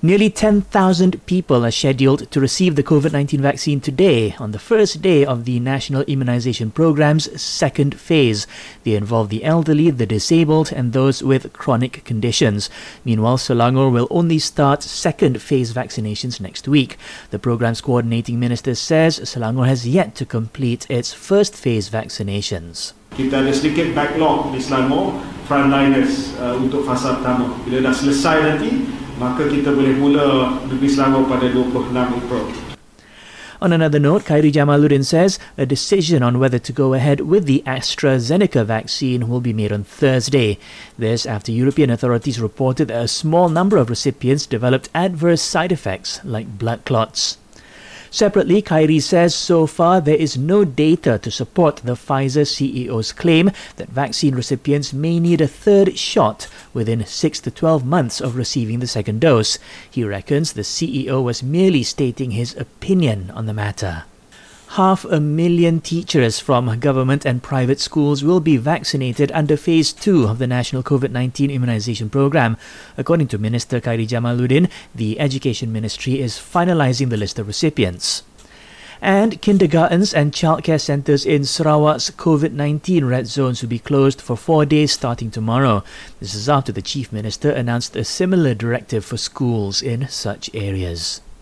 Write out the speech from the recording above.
Nearly 10,000 people are scheduled to receive the COVID 19 vaccine today on the first day of the National Immunization Programme's second phase. They involve the elderly, the disabled, and those with chronic conditions. Meanwhile, Selangor will only start second phase vaccinations next week. The programme's coordinating minister says Selangor has yet to complete its first phase vaccinations. Kita ada sedikit backlog di Selangor frontliners uh, untuk fasa pertama. Bila dah selesai nanti, maka kita boleh mula negeri Selangor pada 26 April. On another note, Khairy Jamaluddin says a decision on whether to go ahead with the AstraZeneca vaccine will be made on Thursday. This after European authorities reported that a small number of recipients developed adverse side effects like blood clots. Separately, Khairy says so far there is no data to support the Pfizer CEO's claim that vaccine recipients may need a third shot within 6 to 12 months of receiving the second dose. He reckons the CEO was merely stating his opinion on the matter. Half a million teachers from government and private schools will be vaccinated under phase 2 of the national COVID-19 immunization program. According to Minister Khairy Jamaluddin, the Education Ministry is finalizing the list of recipients. And kindergartens and childcare centres in Sarawak's COVID 19 red zones will be closed for four days starting tomorrow. This is after the Chief Minister announced a similar directive for schools in such areas.